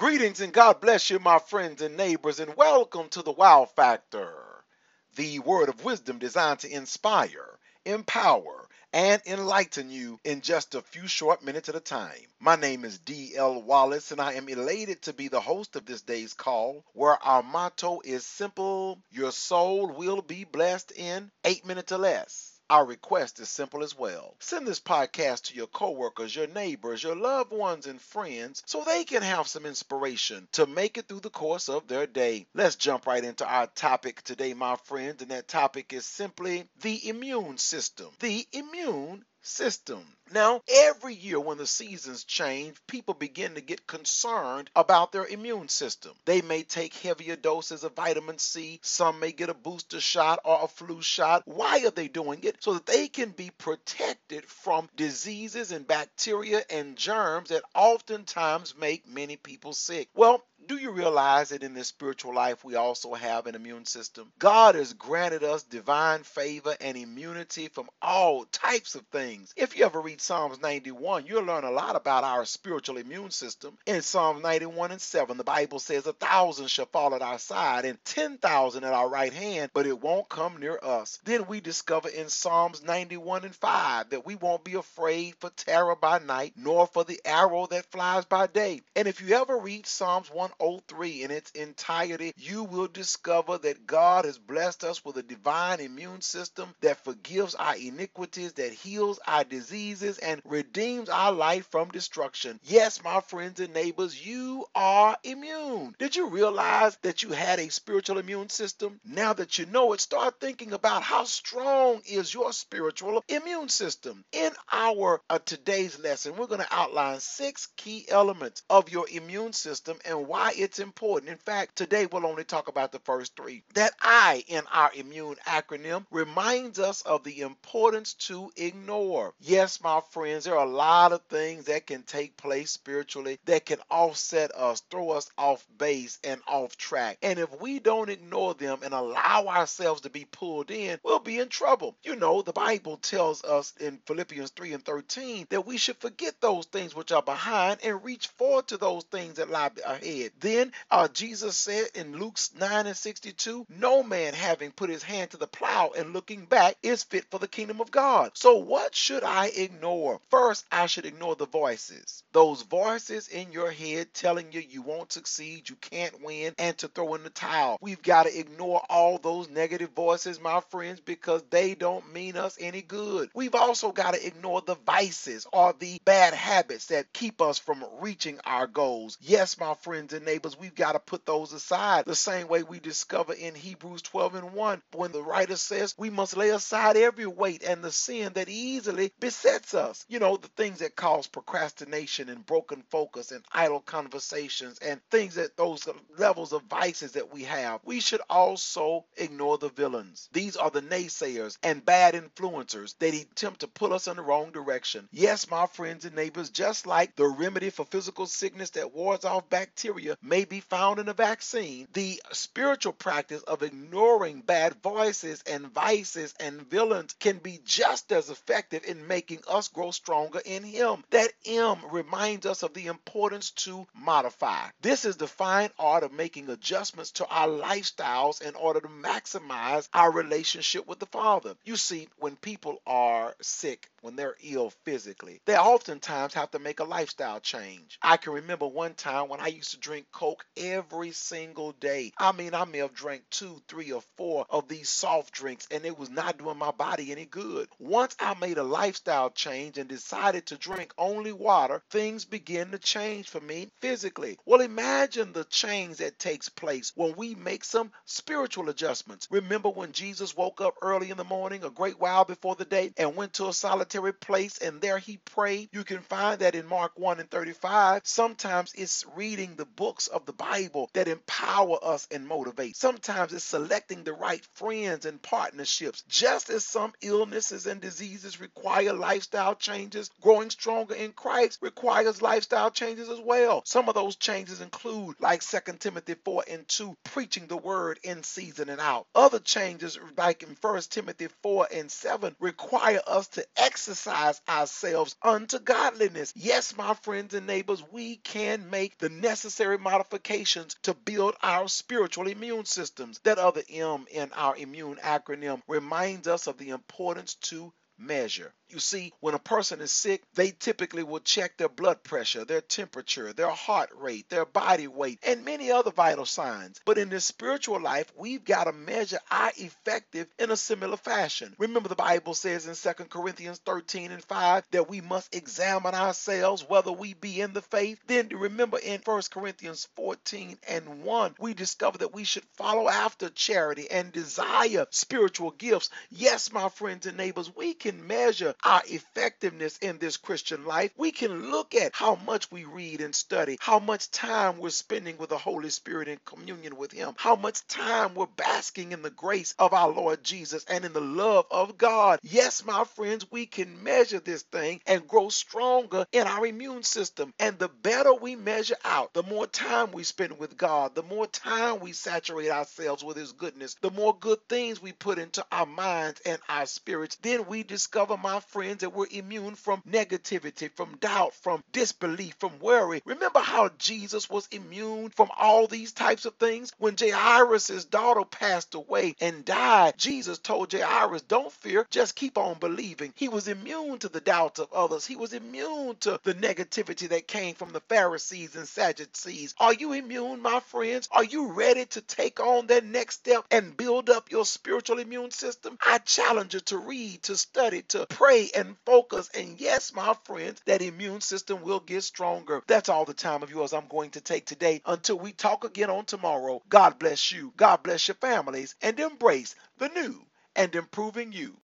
Greetings and God bless you, my friends and neighbors, and welcome to the Wow Factor, the word of wisdom designed to inspire, empower, and enlighten you in just a few short minutes at a time. My name is D.L. Wallace, and I am elated to be the host of this day's call, where our motto is simple Your soul will be blessed in eight minutes or less. Our request is simple as well. Send this podcast to your coworkers, your neighbors, your loved ones, and friends so they can have some inspiration to make it through the course of their day. Let's jump right into our topic today, my friends, and that topic is simply the immune system. The immune system. Now, every year when the seasons change, people begin to get concerned about their immune system. They may take heavier doses of vitamin C, some may get a booster shot or a flu shot. Why are they doing it? So that they can be protected from diseases and bacteria and germs that oftentimes make many people sick. Well, do you realize that in this spiritual life we also have an immune system? God has granted us divine favor and immunity from all types of things. If you ever read Psalms 91, you'll learn a lot about our spiritual immune system. In Psalms 91 and 7, the Bible says, A thousand shall fall at our side and 10,000 at our right hand, but it won't come near us. Then we discover in Psalms 91 and 5 that we won't be afraid for terror by night, nor for the arrow that flies by day. And if you ever read Psalms 1 103 in its entirety, you will discover that God has blessed us with a divine immune system that forgives our iniquities, that heals our diseases, and redeems our life from destruction. Yes, my friends and neighbors, you are immune. Did you realize that you had a spiritual immune system? Now that you know it, start thinking about how strong is your spiritual immune system. In our uh, today's lesson, we're going to outline six key elements of your immune system and why why it's important. In fact, today we'll only talk about the first three. That I in our immune acronym reminds us of the importance to ignore. Yes, my friends, there are a lot of things that can take place spiritually that can offset us, throw us off base and off track. And if we don't ignore them and allow ourselves to be pulled in, we'll be in trouble. You know, the Bible tells us in Philippians 3 and 13 that we should forget those things which are behind and reach forward to those things that lie ahead. Then uh, Jesus said in Luke 9 and 62, No man having put his hand to the plow and looking back is fit for the kingdom of God. So, what should I ignore? First, I should ignore the voices. Those voices in your head telling you you won't succeed, you can't win, and to throw in the towel. We've got to ignore all those negative voices, my friends, because they don't mean us any good. We've also got to ignore the vices or the bad habits that keep us from reaching our goals. Yes, my friends and neighbors, we've got to put those aside. The same way we discover in Hebrews 12 and 1, when the writer says we must lay aside every weight and the sin that easily besets us. You know, the things that cause procrastination and broken focus and idle conversations and things that those levels of vices that we have. We should also ignore the villains. These are the naysayers and bad influencers that attempt to pull us in the wrong direction. Yes, my friends and neighbors, just like the remedy for physical sickness that wards off bacteria may be found in a vaccine, the spiritual practice of ignoring bad voices and vices and villains can be just as effective in making us grow stronger in Him. That M reminds us of the importance to modify. This is the fine art of making adjustments to our lifestyles in order to maximize our relationship with the Father. You see, when people are sick, when they're ill physically, they oftentimes have to make a lifestyle change. I can remember one time when I used to drink Coke every single day. I mean, I may have drank two, three, or four of these soft drinks, and it was not doing my body any good. Once I made a lifestyle change and decided to drink only water, things began to change for me physically. Well, imagine the change that takes place when we make some spiritual adjustments. Remember when Jesus woke up early in the morning, a great while before the day, and went to a solitary place, and there he prayed? You can find that in Mark 1 and 35. Sometimes it's reading the books of the Bible that empower us and motivate. Sometimes it's selecting the right friends and partnerships. Just as some illnesses and diseases require lifestyle changes, growing stronger in Christ requires lifestyle changes as well. Some of those changes include, like 2 Timothy 4 and 2, preaching the word in season and out. Other changes, like in 1 Timothy 4 and 7, require us to exercise ourselves unto godliness. Yes, my friends and neighbors, we can make the necessary modifications to build our spiritual immune systems. That other M in our immune acronym reminds us of the importance to measure. You see, when a person is sick, they typically will check their blood pressure, their temperature, their heart rate, their body weight, and many other vital signs. But in the spiritual life, we've got to measure our effective in a similar fashion. Remember, the Bible says in 2 Corinthians 13 and 5 that we must examine ourselves whether we be in the faith. Then remember in 1 Corinthians 14 and 1, we discover that we should follow after charity and desire spiritual gifts. Yes, my friends and neighbors, we can measure our effectiveness in this Christian life, we can look at how much we read and study, how much time we're spending with the Holy Spirit in communion with Him, how much time we're basking in the grace of our Lord Jesus and in the love of God. Yes, my friends, we can measure this thing and grow stronger in our immune system. And the better we measure out, the more time we spend with God, the more time we saturate ourselves with His goodness, the more good things we put into our minds and our spirits, then we discover, my friends, that we're immune from negativity, from doubt, from disbelief, from worry. Remember how Jesus was immune from all these types of things? When Jairus' daughter passed away and died, Jesus told Jairus, Don't fear, just keep on believing. He was immune to the doubts of others, he was immune to the negativity that came from the Pharisees and Sadducees. Are you immune, my friends? Are you ready to take on that next step and build up your spiritual immune system? I challenge you to read, to study, to pray, and focus. And yes, my friends, that immune system will get stronger. That's all the time of yours I'm going to take today. Until we talk again on tomorrow, God bless you. God bless your families and embrace the new and improving you.